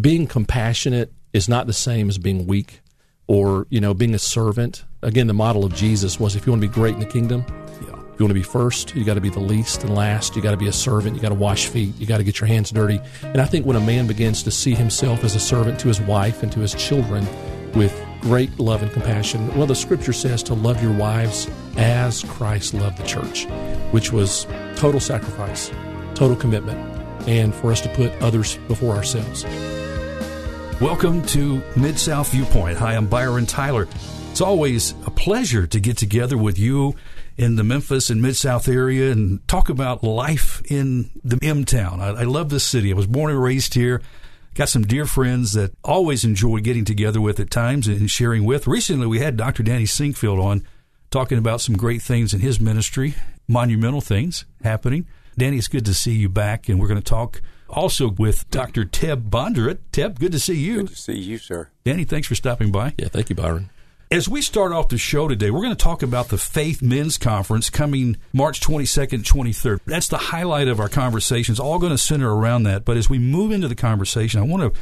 being compassionate is not the same as being weak or you know being a servant. Again, the model of Jesus was if you want to be great in the kingdom, Yeah. if you want to be first, you got to be the least and last. You got to be a servant. You got to wash feet. You got to get your hands dirty. And I think when a man begins to see himself as a servant to his wife and to his children with great love and compassion, well, the scripture says to love your wives as Christ loved the church, which was total sacrifice, total commitment, and for us to put others before ourselves. Welcome to Mid South Viewpoint. Hi, I'm Byron Tyler. It's always a pleasure to get together with you in the Memphis and Mid South area and talk about life in the M Town. I, I love this city. I was born and raised here. Got some dear friends that always enjoy getting together with at times and sharing with. Recently, we had Dr. Danny Sinquefield on talking about some great things in his ministry, monumental things happening. Danny, it's good to see you back, and we're going to talk also with Dr. Teb Bondurant. Teb, good to see you. Good to see you, sir. Danny, thanks for stopping by. Yeah, thank you, Byron. As we start off the show today, we're going to talk about the Faith Men's Conference coming March 22nd, 23rd. That's the highlight of our conversations, all going to center around that. But as we move into the conversation, I want to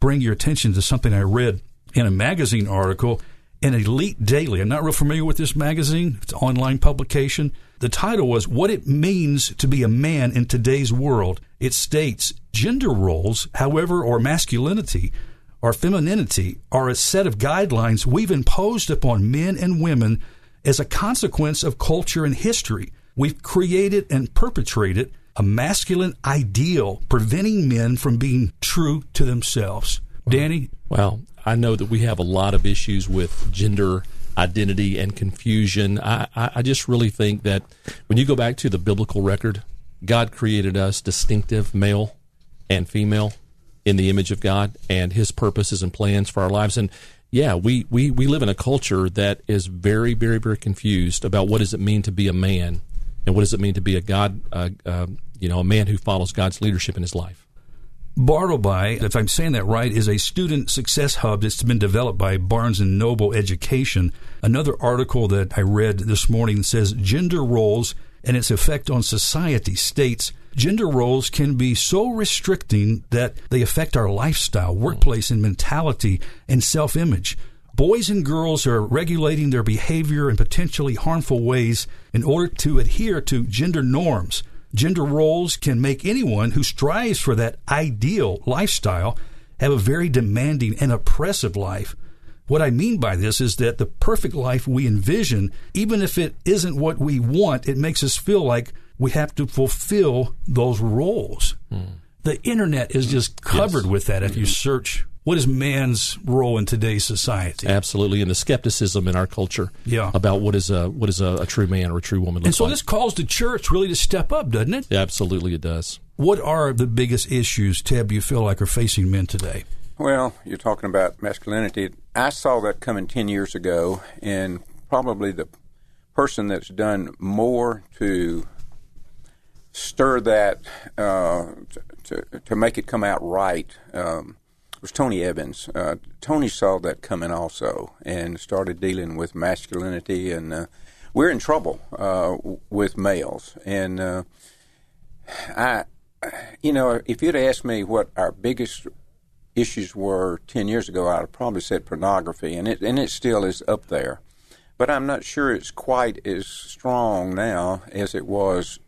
bring your attention to something I read in a magazine article in Elite Daily. I'm not real familiar with this magazine, it's an online publication. The title was What It Means to Be a Man in Today's World. It states gender roles, however, or masculinity, or femininity are a set of guidelines we've imposed upon men and women as a consequence of culture and history. We've created and perpetrated a masculine ideal, preventing men from being true to themselves. Danny, Well, I know that we have a lot of issues with gender identity and confusion. I, I, I just really think that when you go back to the biblical record, God created us distinctive male and female in the image of God and his purposes and plans for our lives. And yeah, we, we, we live in a culture that is very, very, very confused about what does it mean to be a man and what does it mean to be a God, uh, uh, you know, a man who follows God's leadership in his life. Bartleby, if I'm saying that right, is a student success hub that's been developed by Barnes and Noble Education. Another article that I read this morning says gender roles and its effect on society states gender roles can be so restricting that they affect our lifestyle, workplace, and mentality and self image. Boys and girls are regulating their behavior in potentially harmful ways in order to adhere to gender norms. Gender roles can make anyone who strives for that ideal lifestyle have a very demanding and oppressive life. What I mean by this is that the perfect life we envision, even if it isn't what we want, it makes us feel like we have to fulfill those roles. Hmm. The internet is just covered Yes. with that if you mm-hmm. search what is man's role in today's society. Absolutely, and the skepticism in our culture Yeah. about what is a what is a, a true man or a true woman. And so like. this calls the church really to step up, doesn't it? absolutely it does. What are the biggest issues, Teb, you feel like are facing men today? Well, you're talking about masculinity. I saw that coming 10 years ago, and probably the person that's done more to stir that, uh, to, to make it come out right, um, was Tony Evans. Uh, Tony saw that coming also and started dealing with masculinity, and uh, we're in trouble uh, with males. And uh, I, you know, if you'd asked me what our biggest issues were 10 years ago, I'd have probably said pornography, and it, and it still is up there. But I'm not sure it's quite as strong now as it was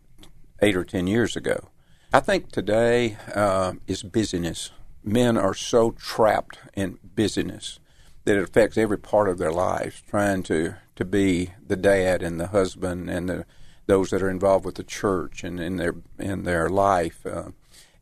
eight or 10 years ago. I think today uh, is busyness. Men are so trapped in busyness that it affects every part of their lives, trying to, to be the dad and the husband and the, those that are involved with the church and in their in their life, uh,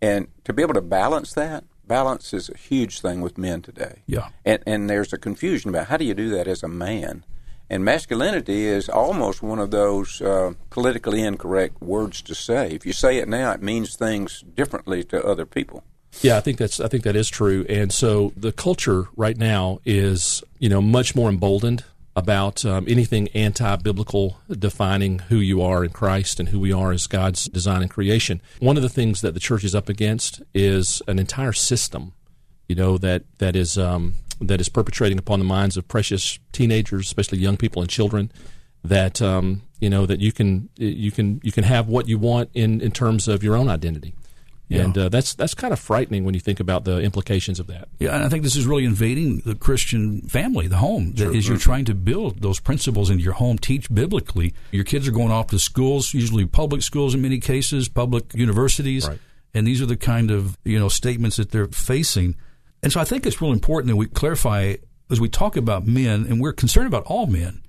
and to be able to balance that. Balance is a huge thing with men today. Yeah. And, and there's a confusion about how do you do that as a man. And masculinity is almost one of those uh, politically incorrect words to say. If you say it now, it means things differently to other people. Yeah, I think that's I think that is true. And so the culture right now is you know much more emboldened about um, anything anti-biblical defining who you are in Christ and who we are as God's design and creation. One of the things that the church is up against is an entire system, you know that that is um, that is perpetrating upon the minds of precious teenagers, especially young people and children. That um, you know that you can you can you can have what you want in in terms of your own identity Yeah. And uh, that's that's kind of frightening when you think about the implications of that. Yeah, and I think this is really invading the Christian family, the home. That is, you're trying to build those principles into your home, teach biblically. Your kids are going off to schools, usually public schools in many cases, public universities, Right. and these are the kind of you know statements that they're facing. And so I think it's real important that we clarify as we talk about men, and we're concerned about all men.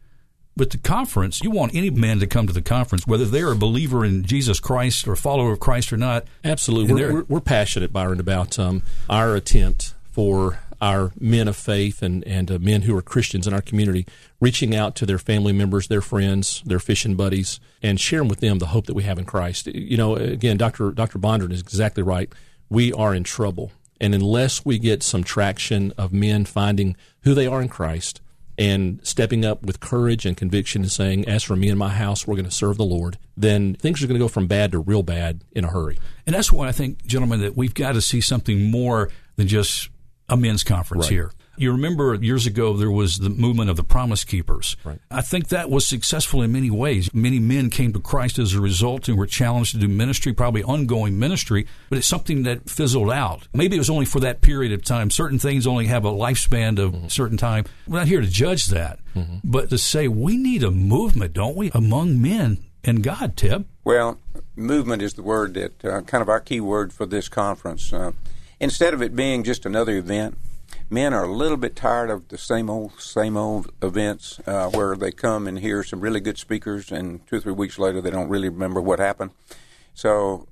But the conference, you want any man to come to the conference, whether they're a believer in Jesus Christ or a follower of Christ or not. Absolutely, we're, we're, we're passionate, Byron, about um, our attempt for our men of faith and and uh, men who are Christians in our community, reaching out to their family members, their friends, their fishing buddies, and sharing with them the hope that we have in Christ. You know, again, Doctor Doctor Bondurant is exactly right. We are in trouble, and unless we get some traction of men finding who they are in Christ and stepping up with courage and conviction and saying, "As for me and my house, we're going to serve the Lord," then things are going to go from bad to real bad in a hurry. And that's why I think, gentlemen, that we've got to see something more than just a men's conference Right. here. You remember years ago there was the movement of the Promise Keepers. Right. I think that was successful in many ways. Many men came to Christ as a result and were challenged to do ministry, probably ongoing ministry, but it's something that fizzled out. Maybe it was only for that period of time. Certain things only have a lifespan of Mm-hmm. a certain time. We're not here to judge that, but to say we need a movement, don't we, among men and God, Teb? Well, movement is the word that uh, kind of our key word for this conference. Uh, instead of it being just another event, men are a little bit tired of the same old, same old events uh, where they come and hear some really good speakers, and two or three weeks later they don't really remember what happened. So,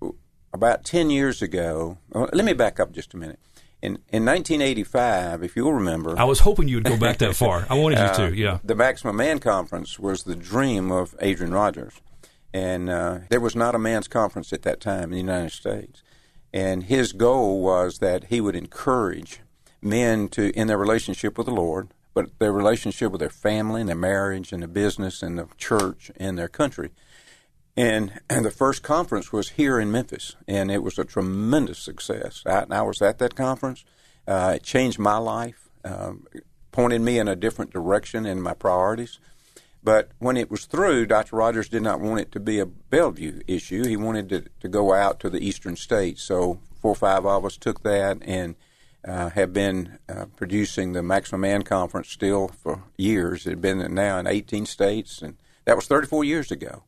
about ten years ago, uh, let me back up just a minute. In in 1985, if you'll remember, I was hoping you would go back that far. I wanted you uh, to, yeah. The Maximum Man Conference was the dream of Adrian Rogers. And uh, there was not a man's conference at that time in the United States. And his goal was that he would encourage men to, in their relationship with the Lord, but their relationship with their family and their marriage and their business and the church and their country. And, and the first conference was here in Memphis, and it was a tremendous success. I, I was at that conference. Uh, it changed my life, um, pointed me in a different direction in my priorities. But when it was through, Dr. Rogers did not want it to be a Bellevue issue. He wanted to, to go out to the eastern states. So four or five of us took that and uh, have been uh, producing the Maximum Man Conference still for years. It had been now in 18 states, and that was 34 years ago.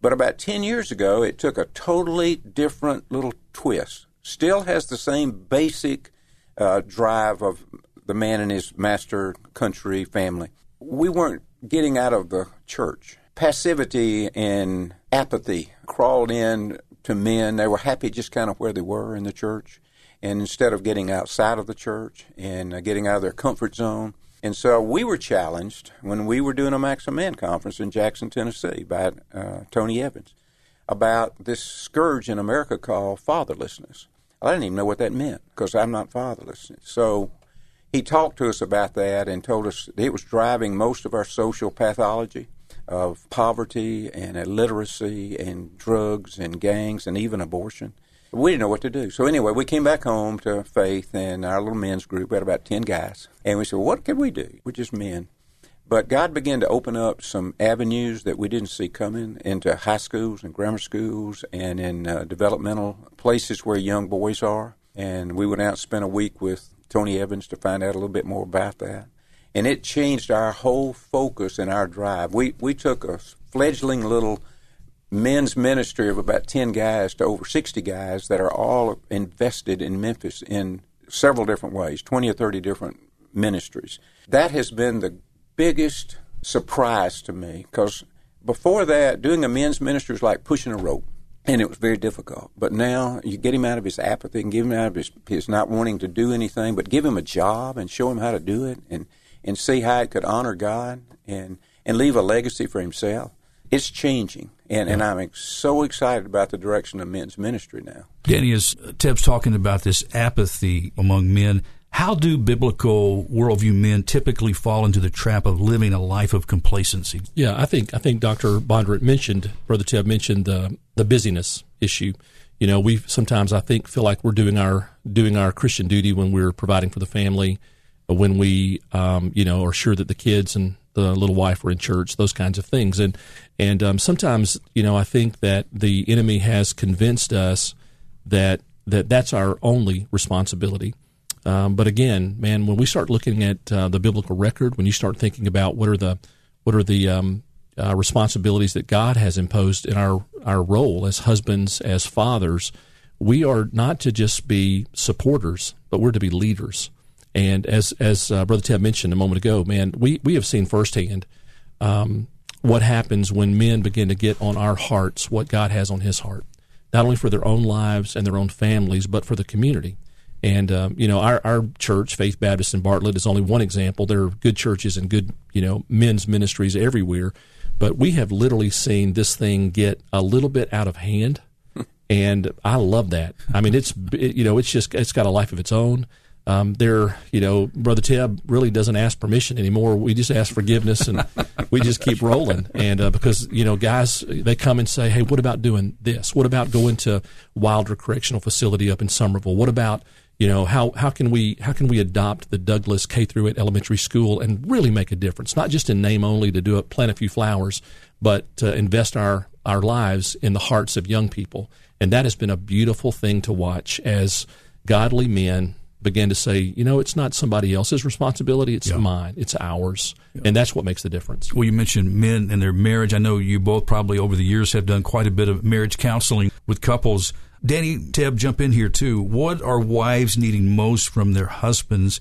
But about 10 years ago, it took a totally different little twist. Still has the same basic uh, drive of the man and his master, country, family. We weren't getting out of the church. Passivity and apathy crawled in to men. They were happy just kind of where they were in the church. And instead of getting outside of the church and uh, getting out of their comfort zone, and so we were challenged when we were doing a Maximum Man conference in Jackson, Tennessee, by uh, Tony Evans, about this scourge in America called fatherlessness. I didn't even know what that meant because I'm not fatherless. So he talked to us about that and told us it was driving most of our social pathology of poverty and illiteracy and drugs and gangs and even abortion. We didn't know what to do. So anyway, we came back home to Faith and our little men's group. We had about 10 guys. And we said, what can we do? We're just men. But God began to open up some avenues that we didn't see coming into high schools and grammar schools and in uh, developmental places where young boys are. And we went out and spent a week with Tony Evans to find out a little bit more about that. And it changed our whole focus and our drive. We, we took a fledgling little men's ministry of about 10 guys to over 60 guys that are all invested in Memphis in several different ways 20 or 30 different ministries. That has been the biggest surprise to me because before that, doing a men's ministry was like pushing a rope. And it was very difficult. But now you get him out of his apathy and give him out of his, his not wanting to do anything, but give him a job and show him how to do it and, and see how it could honor God and, and leave a legacy for himself. It's changing. And, and I'm so excited about the direction of men's ministry now. Danny, as uh, Teb's talking about this apathy among men, how do biblical worldview men typically fall into the trap of living a life of complacency? Yeah, I think I think Dr. Bondurant mentioned, Brother Teb mentioned the the busyness issue. You know, we sometimes I think feel like we're doing our doing our Christian duty when we're providing for the family, when we um, you know are sure that the kids and the little wife are in church, those kinds of things, and and um, sometimes you know I think that the enemy has convinced us that that that's our only responsibility. Um, but again, man, when we start looking at uh, the biblical record, when you start thinking about what are the what are the um, uh, responsibilities that God has imposed in our our role as husbands, as fathers, we are not to just be supporters, but we're to be leaders. And as as uh, Brother Teb mentioned a moment ago, man, we we have seen firsthand um, what happens when men begin to get on our hearts what God has on His heart, not only for their own lives and their own families, but for the community. And um, you know, our our church, Faith Baptist in Bartlett, is only one example. There are good churches and good you know men's ministries everywhere, but we have literally seen this thing get a little bit out of hand, and I love that. I mean, it's it, you know, it's just it's got a life of its own. Um, you know, Brother Teb really doesn't ask permission anymore. We just ask forgiveness and we just keep rolling. And uh, because, you know, guys, they come and say, hey, what about doing this? What about going to Wilder Correctional Facility up in Somerville? What about, you know, how, how can we how can we adopt the Douglas K through 8 elementary school and really make a difference? Not just in name only to do it, plant a few flowers, but to invest our, our lives in the hearts of young people. And that has been a beautiful thing to watch as godly men begin to say, you know, it's not somebody else's responsibility, it's yeah. mine, it's ours. Yeah. And that's what makes the difference. Well, you mentioned men and their marriage. I know you both probably over the years have done quite a bit of marriage counseling with couples. Danny, Teb, jump in here too. What are wives needing most from their husbands,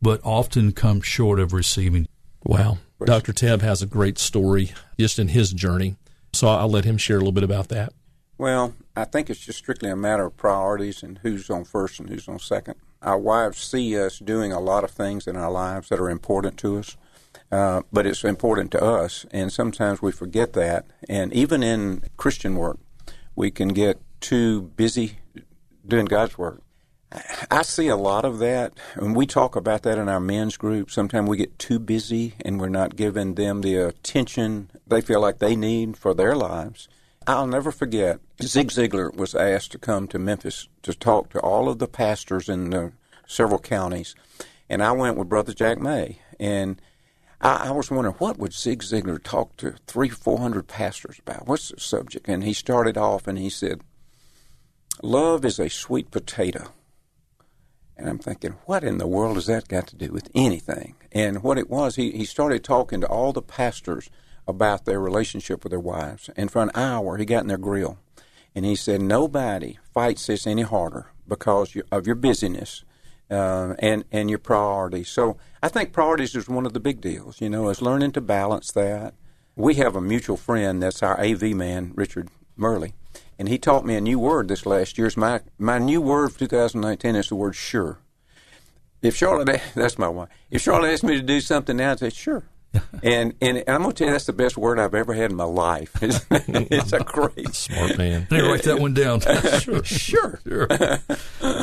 but often come short of receiving? Wow. Dr. Teb has a great story just in his journey. So I'll let him share a little bit about that. Well, I think it's just strictly a matter of priorities and who's on first and who's on second. Our wives see us doing a lot of things in our lives that are important to us, uh, but it's important to us, and sometimes we forget that. And even in Christian work, we can get too busy doing God's work. I see a lot of that, and we talk about that in our men's group. Sometimes we get too busy and we're not giving them the attention they feel like they need for their lives. I'll never forget, Zig Ziglar was asked to come to Memphis to talk to all of the pastors in the several counties, and I went with Brother Jack May, and I, I was wondering what would Zig Ziglar talk to three, four hundred pastors about? What's the subject? And he started off and he said, "Love is a sweet potato." And I'm thinking, what in the world has that got to do with anything? And what it was, he, he started talking to all the pastors about their relationship with their wives. And for an hour, he got in their grill. And he said, nobody fights this any harder because of your busyness uh, and, and your priorities. So I think priorities is one of the big deals, you know, is learning to balance that. We have a mutual friend that's our AV man, Richard Murley. And he taught me a new word this last year. My, my new word for 2019 is the word sure. If Charlotte, that's my wife. If Charlotte asked me to do something now, I'd say, sure. And, and, and I'm going to tell you that's the best word I've ever had in my life. It's, it's a great smart man. I write that one down. sure, sure. sure.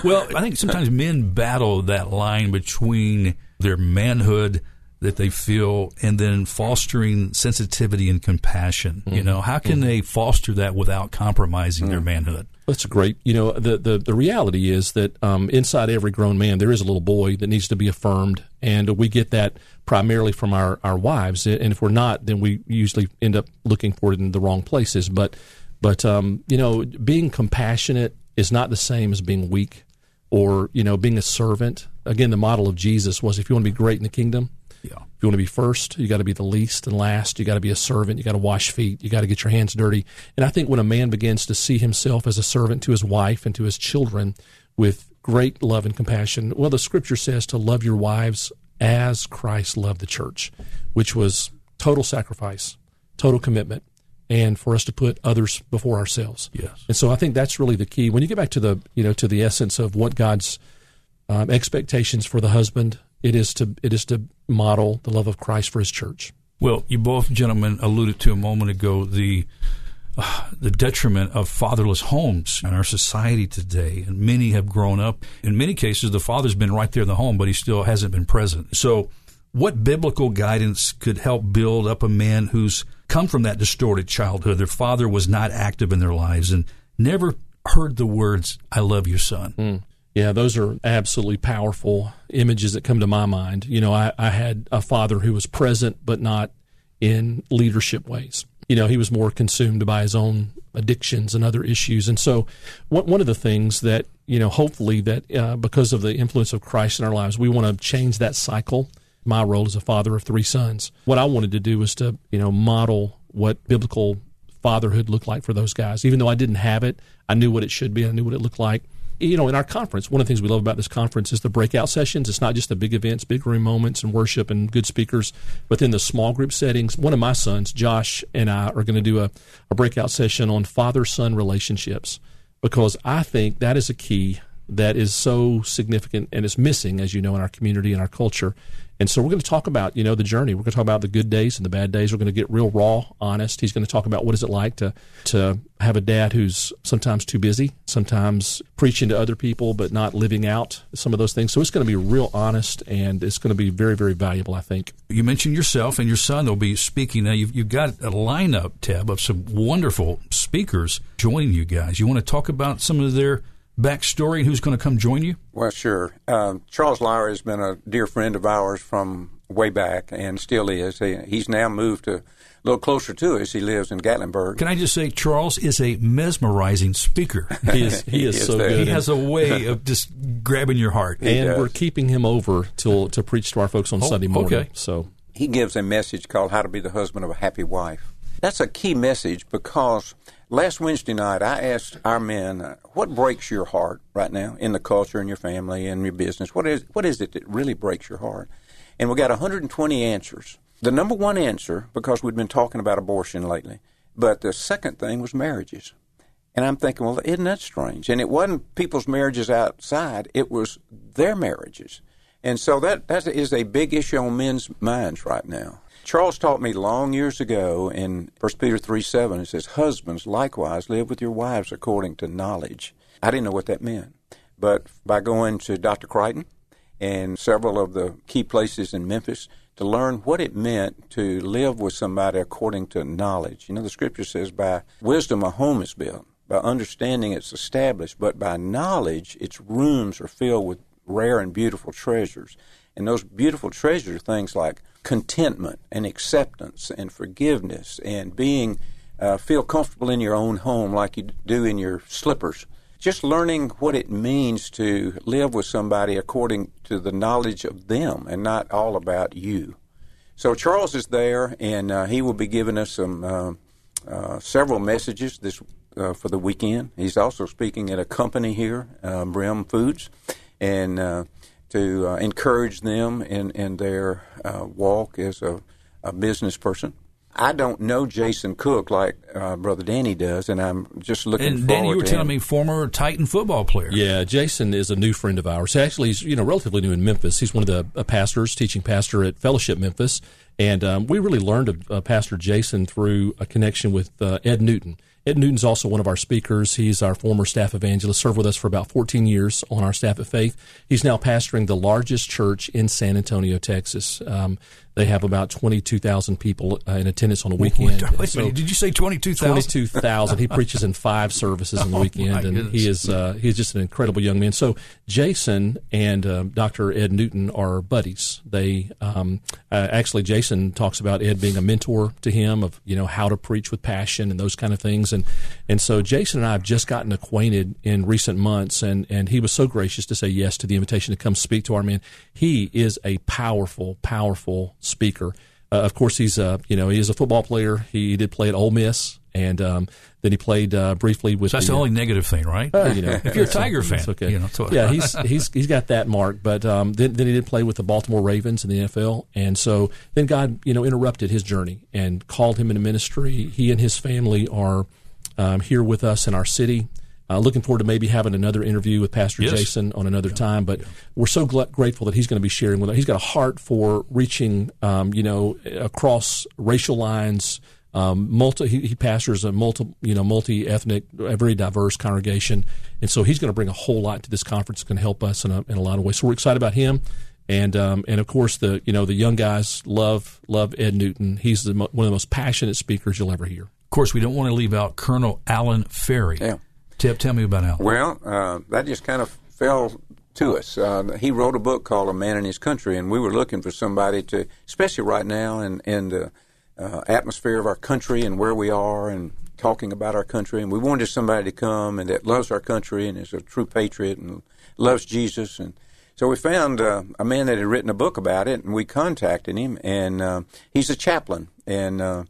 well, I think sometimes men battle that line between their manhood that they feel and then fostering sensitivity and compassion. Mm-hmm. You know, how can mm-hmm. they foster that without compromising mm-hmm. their manhood? That's great. You know, the, the, the reality is that um, inside every grown man, there is a little boy that needs to be affirmed. And we get that primarily from our, our wives. And if we're not, then we usually end up looking for it in the wrong places. But, but um, you know, being compassionate is not the same as being weak or, you know, being a servant. Again, the model of Jesus was if you want to be great in the kingdom, yeah. If you want to be first, you got to be the least and last. You got to be a servant. You got to wash feet. You got to get your hands dirty. And I think when a man begins to see himself as a servant to his wife and to his children with great love and compassion, well, the scripture says to love your wives as Christ loved the church, which was total sacrifice, total commitment, and for us to put others before ourselves. Yes. And so I think that's really the key. When you get back to the you know to the essence of what God's um, expectations for the husband it is to it is to model the love of Christ for His church. Well, you both gentlemen alluded to a moment ago the uh, the detriment of fatherless homes in our society today, and many have grown up. In many cases, the father's been right there in the home, but he still hasn't been present. So, what biblical guidance could help build up a man who's come from that distorted childhood? Their father was not active in their lives and never heard the words "I love you, son." Mm. Yeah, those are absolutely powerful images that come to my mind. You know, I, I had a father who was present, but not in leadership ways. You know, he was more consumed by his own addictions and other issues. And so, one, of the things that you know, hopefully, that uh, because of the influence of Christ in our lives, we want to change that cycle. My role as a father of three sons, what I wanted to do was to you know model what biblical fatherhood looked like for those guys. Even though I didn't have it, I knew what it should be. I knew what it looked like you know, in our conference, one of the things we love about this conference is the breakout sessions. It's not just the big events, big room moments, and worship and good speakers, but in the small group settings. One of my sons, Josh, and I are going to do a, a breakout session on father son relationships because I think that is a key that is so significant and is missing, as you know, in our community and our culture. And so we're going to talk about, you know, the journey. We're going to talk about the good days and the bad days. We're going to get real raw, honest. He's going to talk about what is it like to to have a dad who's sometimes too busy, sometimes preaching to other people but not living out some of those things. So it's going to be real honest and it's going to be very very valuable, I think. You mentioned yourself and your son will be speaking. Now you've, you've got a lineup Teb of some wonderful speakers joining you guys. You want to talk about some of their backstory and who's going to come join you? Well, sure. Um, Charles Lowery has been a dear friend of ours from way back and still is. He, he's now moved to a little closer to us. He lives in Gatlinburg. Can I just say, Charles is a mesmerizing speaker. He is, he is, so good. He has a way of just grabbing your heart. and we're keeping him over till to preach to our folks on Oh, Sunday morning. okay. So he gives a message called How to Be the Husband of a Happy Wife. That's a key message because last Wednesday night I asked our men, uh, what breaks your heart right now in the culture, in your family, in your business? What is, what is it that really breaks your heart? And we got 120 answers. The number one answer, because we'd been talking about abortion lately, but the second thing was marriages. And I'm thinking, well, isn't that strange? And it wasn't people's marriages outside, it was their marriages. And so that, that is a big issue on men's minds right now. Charles taught me long years ago in 1 Peter 3 7, it says, Husbands, likewise, live with your wives according to knowledge. I didn't know what that meant. But by going to Dr. Crichton and several of the key places in Memphis to learn what it meant to live with somebody according to knowledge. You know, the scripture says, by wisdom a home is built, by understanding it's established, but by knowledge its rooms are filled with rare and beautiful treasures. And those beautiful treasures things like contentment and acceptance and forgiveness and being uh, feel comfortable in your own home like you do in your slippers. Just learning what it means to live with somebody according to the knowledge of them and not all about you. So Charles is there, and uh, he will be giving us some uh, uh, several messages this uh, for the weekend. He's also speaking at a company here, Brim Foods, and uh, to uh, encourage them in in their uh, walk as a, a business person. I don't know Jason Cook like uh, Brother Danny does, and I'm just looking And forward Danny, you were to telling him. me former Titan football player. Yeah, Jason is a new friend of ours. Actually, he's you know relatively new in Memphis. He's one of the uh, pastors, teaching pastor at Fellowship Memphis, and um, we really learned of uh, Pastor Jason through a connection with uh, Ed Newton. Ed Newton's also one of our speakers. He's our former staff evangelist, served with us for about 14 years on our staff at Faith. He's now pastoring the largest church in San Antonio, Texas. Um, they have about 22,000 people uh, in attendance on a weekend. Wait a So- did you say 22,000? Twenty-two thousand. He preaches in five services on the Oh, weekend, my and goodness. he is uh, he's just an incredible young man. So Jason and um, Dr. Ed Newton are buddies. They um, uh, actually Jason talks about Ed being a mentor to him of you know how to preach with passion and those kind of things, and and so Jason and I have just gotten acquainted in recent months, and and he was so gracious to say yes to the invitation to come speak to our man. He is a powerful, powerful speaker. Uh, of course, he's uh, you know he is a football player. He did play at Ole Miss, and um, then he played uh, briefly with. So that's the the, only negative thing, right? uh, you know, if you're a Tiger fan, okay. you know, so- yeah, he's he's he's got that mark. But um, then then he did play with the Baltimore Ravens in the NFL, and so then God you know interrupted his journey and called him into ministry. He and his family are um, here with us in our city. Uh, looking forward to maybe having another interview with Pastor Yes. Jason on another time, but we're so gl- grateful that he's going to be sharing with us. He's got a heart for reaching, um, you know, across racial lines. Um, multi, he, he pastors a multi, you know, multi-ethnic, a very diverse congregation, and so he's going to bring a whole lot to this conference. Going to help us in a, in a lot of ways. So we're excited about him, and um, and of course the you know the young guys love love Ed Newton. He's the, mo- one of the most passionate speakers you'll ever hear. Of course, we don't want to leave out Colonel Alan Ferry. Yeah. Teb, tell me about Alan. Well, uh, that just kind of fell to us. Uh, he wrote a book called A Man in His Country, and we were looking for somebody to, especially right now in, in the uh, atmosphere of our country and where we are, and talking about our country, and we wanted somebody to come and that loves our country and is a true patriot and loves Jesus. And so we found uh, a man that had written a book about it, and we contacted him. And uh, he's a chaplain, and uh,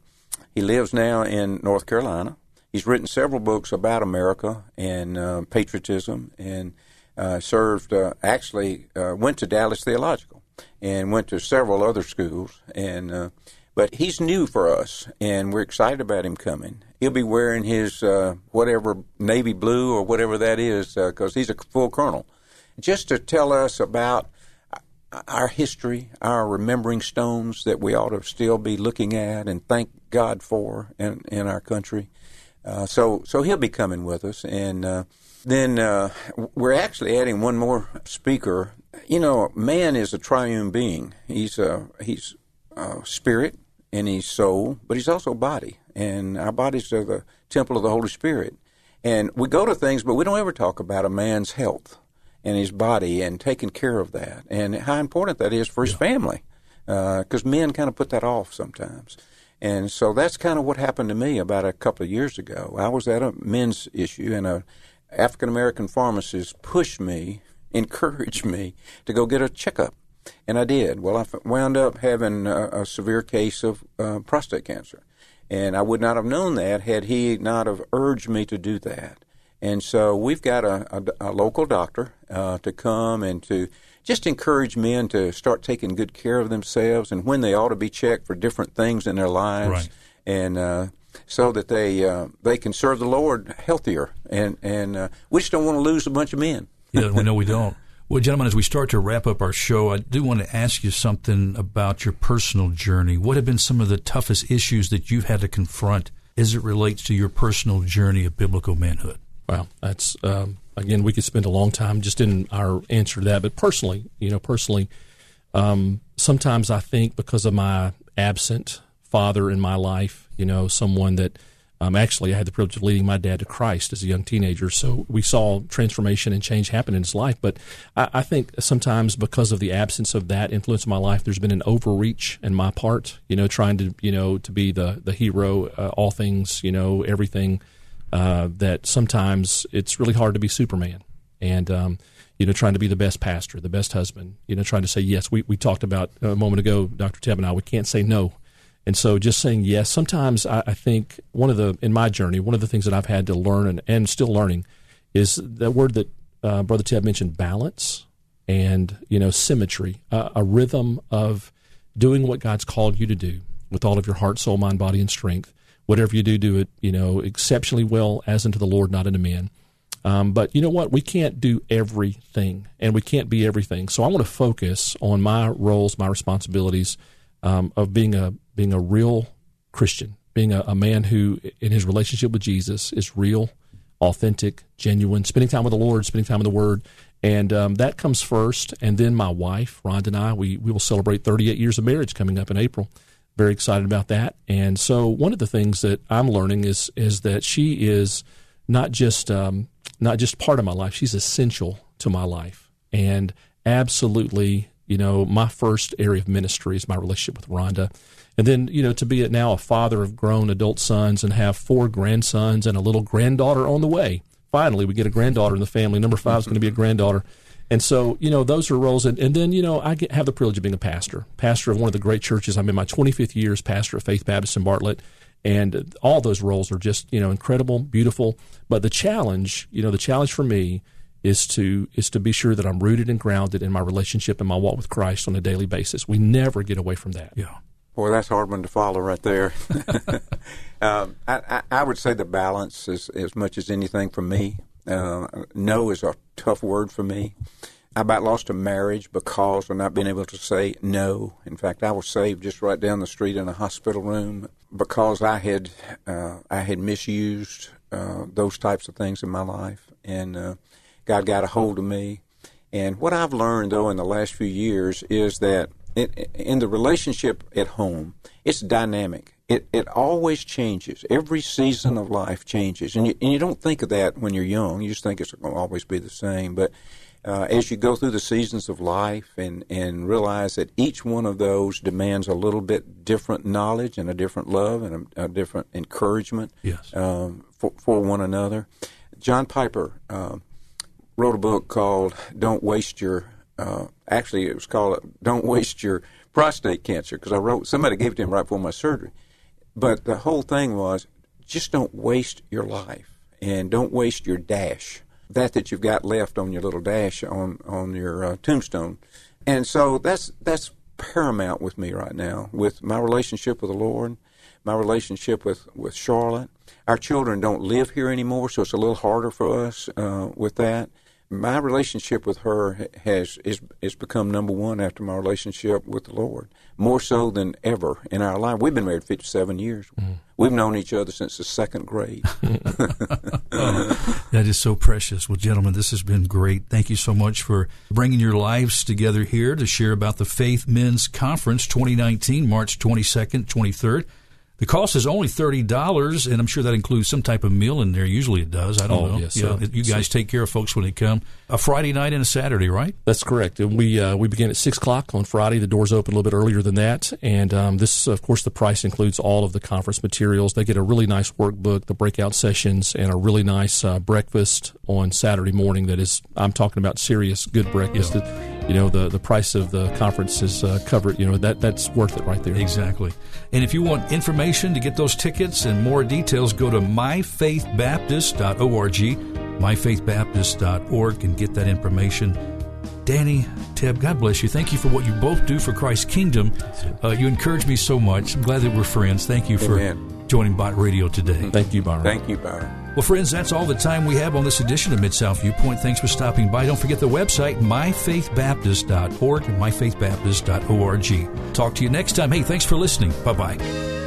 he lives now in North Carolina. He's written several books about America and uh, patriotism, and uh, served. Uh, actually, went to Dallas Theological and went to several other schools and but he's new for us, and we're excited about him coming. He'll be wearing his uh, whatever navy blue or whatever that is, because uh, he's a full colonel, just to tell us about our history, our remembering stones that we ought to still be looking at and thank God for in, in our country. Uh, so, so he'll be coming with us, and uh, then uh, we're actually adding one more speaker. You know, man is a triune being. He's a he's a spirit, and he's soul, but he's also body. And our bodies are the temple of the Holy Spirit. And we go to things, but we don't ever talk about a man's health and his body and taking care of that and how important that is for his yeah. family. Because uh, men kind of put that off sometimes. And so that's kind of what happened to me about a couple of years ago. I was at a men's issue, and a African American pharmacist pushed me, encouraged me to go get a checkup and I did. Well, I wound up having a, a severe case of uh, prostate cancer. And I would not have known that had he not have urged me to do that. And so we've got a, a, a local doctor uh, to come and to just encourage men to start taking good care of themselves and when they ought to be checked for different things in their lives. Right. And uh, so that they uh, they can serve the Lord healthier. And and uh, we just don't want to lose a bunch of men. yeah, we know we don't. Well, gentlemen, as we start to wrap up our show, I do want to ask you something about your personal journey. What have been some of the toughest issues that you've had to confront as it relates to your personal journey of biblical manhood? Wow, that's um, again, we could spend a long time just in our answer to that. But personally, you know, personally, um, sometimes I think because of my absent father in my life, you know, someone that um, actually, I had the privilege of leading my dad to Christ as a young teenager, so we saw transformation and change happen in his life. But I, I think sometimes because of the absence of that influence in my life, there's been an overreach in my part. You know, trying to you know to be the the hero, uh, all things, you know, everything. Uh, that sometimes it's really hard to be Superman, and um, you know, trying to be the best pastor, the best husband. You know, trying to say yes. We we talked about a moment ago, Dr. Teb and I. We can't say no and so just saying yes, sometimes I, I, think one of the, in my journey, one of the things that I've had to learn and, and still learning is that word that uh, Brother Teb mentioned balance and, you know, symmetry, uh, a rhythm of doing what God's called you to do with all of your heart, soul, mind, body, and strength. Whatever you do, do it, you know, exceptionally well as unto the Lord, not unto men. Um, but you know what? We can't do everything and we can't be everything. So I want to focus on my roles, my responsibilities um, of being a being a real Christian, being a, a, man who, in his relationship with Jesus, is real, authentic, genuine, spending time with the Lord, spending time in the Word. And um, that comes first. And then my wife, Rhonda, and I, we, we will celebrate 38 years of marriage coming up in April. Very excited about that. And so, one of the things that I'm learning is is that she is not just um, not just part of my life; she's essential to my life, and absolutely, you know, my first area of ministry is my relationship with Rhonda and then, you know, to be now a father of grown adult sons and have four grandsons and a little granddaughter on the way. Finally, we get a granddaughter in the family. Number five is going to be a granddaughter. And so, you know, those are roles. And, and then, you know, I get, have the privilege of being a pastor, pastor of one of the great churches. I'm in my 25th year as pastor of Faith Baptist in Bartlett. And all those roles are just, you know, incredible, beautiful. But the challenge, you know, the challenge for me is to is to be sure that I'm rooted and grounded in my relationship and my walk with Christ on a daily basis. We never get away from that. Yeah. Boy, that's hard one to follow right there. um, I, I, I, would say the balance is as much as anything for me. Uh, no is a tough word for me. I about lost a marriage because of not being able to say no. In fact, I was saved just right down the street in a hospital room because I had uh, I had misused uh, those types of things in my life, and uh, God got a hold of me. And what I've learned though in the last few years is that it, in the relationship at home, it's dynamic. It it always changes. Every season of life changes, and you and you don't think of that when you're young. You just think it's going to always be the same. But uh, as you go through the seasons of life and, and realize that each one of those demands a little bit different knowledge and a different love and a, a different encouragement yes. um, for, for one another. John Piper uh, wrote a book called "Don't Waste Your." Uh, actually, it was called "Don't Waste Your Prostate Cancer" because I wrote somebody gave it to him right before my surgery. But the whole thing was just don't waste your life and don't waste your dash that that you've got left on your little dash on on your uh, tombstone. And so that's that's paramount with me right now with my relationship with the Lord, my relationship with with Charlotte. Our children don't live here anymore, so it's a little harder for us uh, with that. My relationship with her has is is become number one after my relationship with the Lord, more so than ever in our life. We've been married fifty seven years. Mm. We've known each other since the second grade. oh, that is so precious. Well, gentlemen, this has been great. Thank you so much for bringing your lives together here to share about the Faith Men's Conference 2019, March 22nd, 23rd. The cost is only thirty dollars, and I'm sure that includes some type of meal in there. Usually, it does. I don't oh, know. Yes, yeah, you guys take care of folks when they come. A Friday night and a Saturday, right? That's correct. And we uh, we begin at six o'clock on Friday. The doors open a little bit earlier than that, and um, this, of course, the price includes all of the conference materials. They get a really nice workbook, the breakout sessions, and a really nice uh, breakfast on Saturday morning. That is, I'm talking about serious good breakfast. Yeah you know the the price of the conference is uh, covered. You know that that's worth it right there. Exactly. And if you want information to get those tickets and more details, go to myfaithbaptist.org, myfaithbaptist.org, and get that information. Danny, Teb, God bless you. Thank you for what you both do for Christ's kingdom. Uh, you encourage me so much. I'm glad that we're friends. Thank you for Amen. Joining Bott Radio today. Mm-hmm. Thank you, Byron. Thank you, Byron. Well, friends, that's all the time we have on this edition of Mid South Viewpoint. Thanks for stopping by. Don't forget the website, myfaithbaptist.org and myfaithbaptist.org. Talk to you next time. Hey, thanks for listening. Bye bye.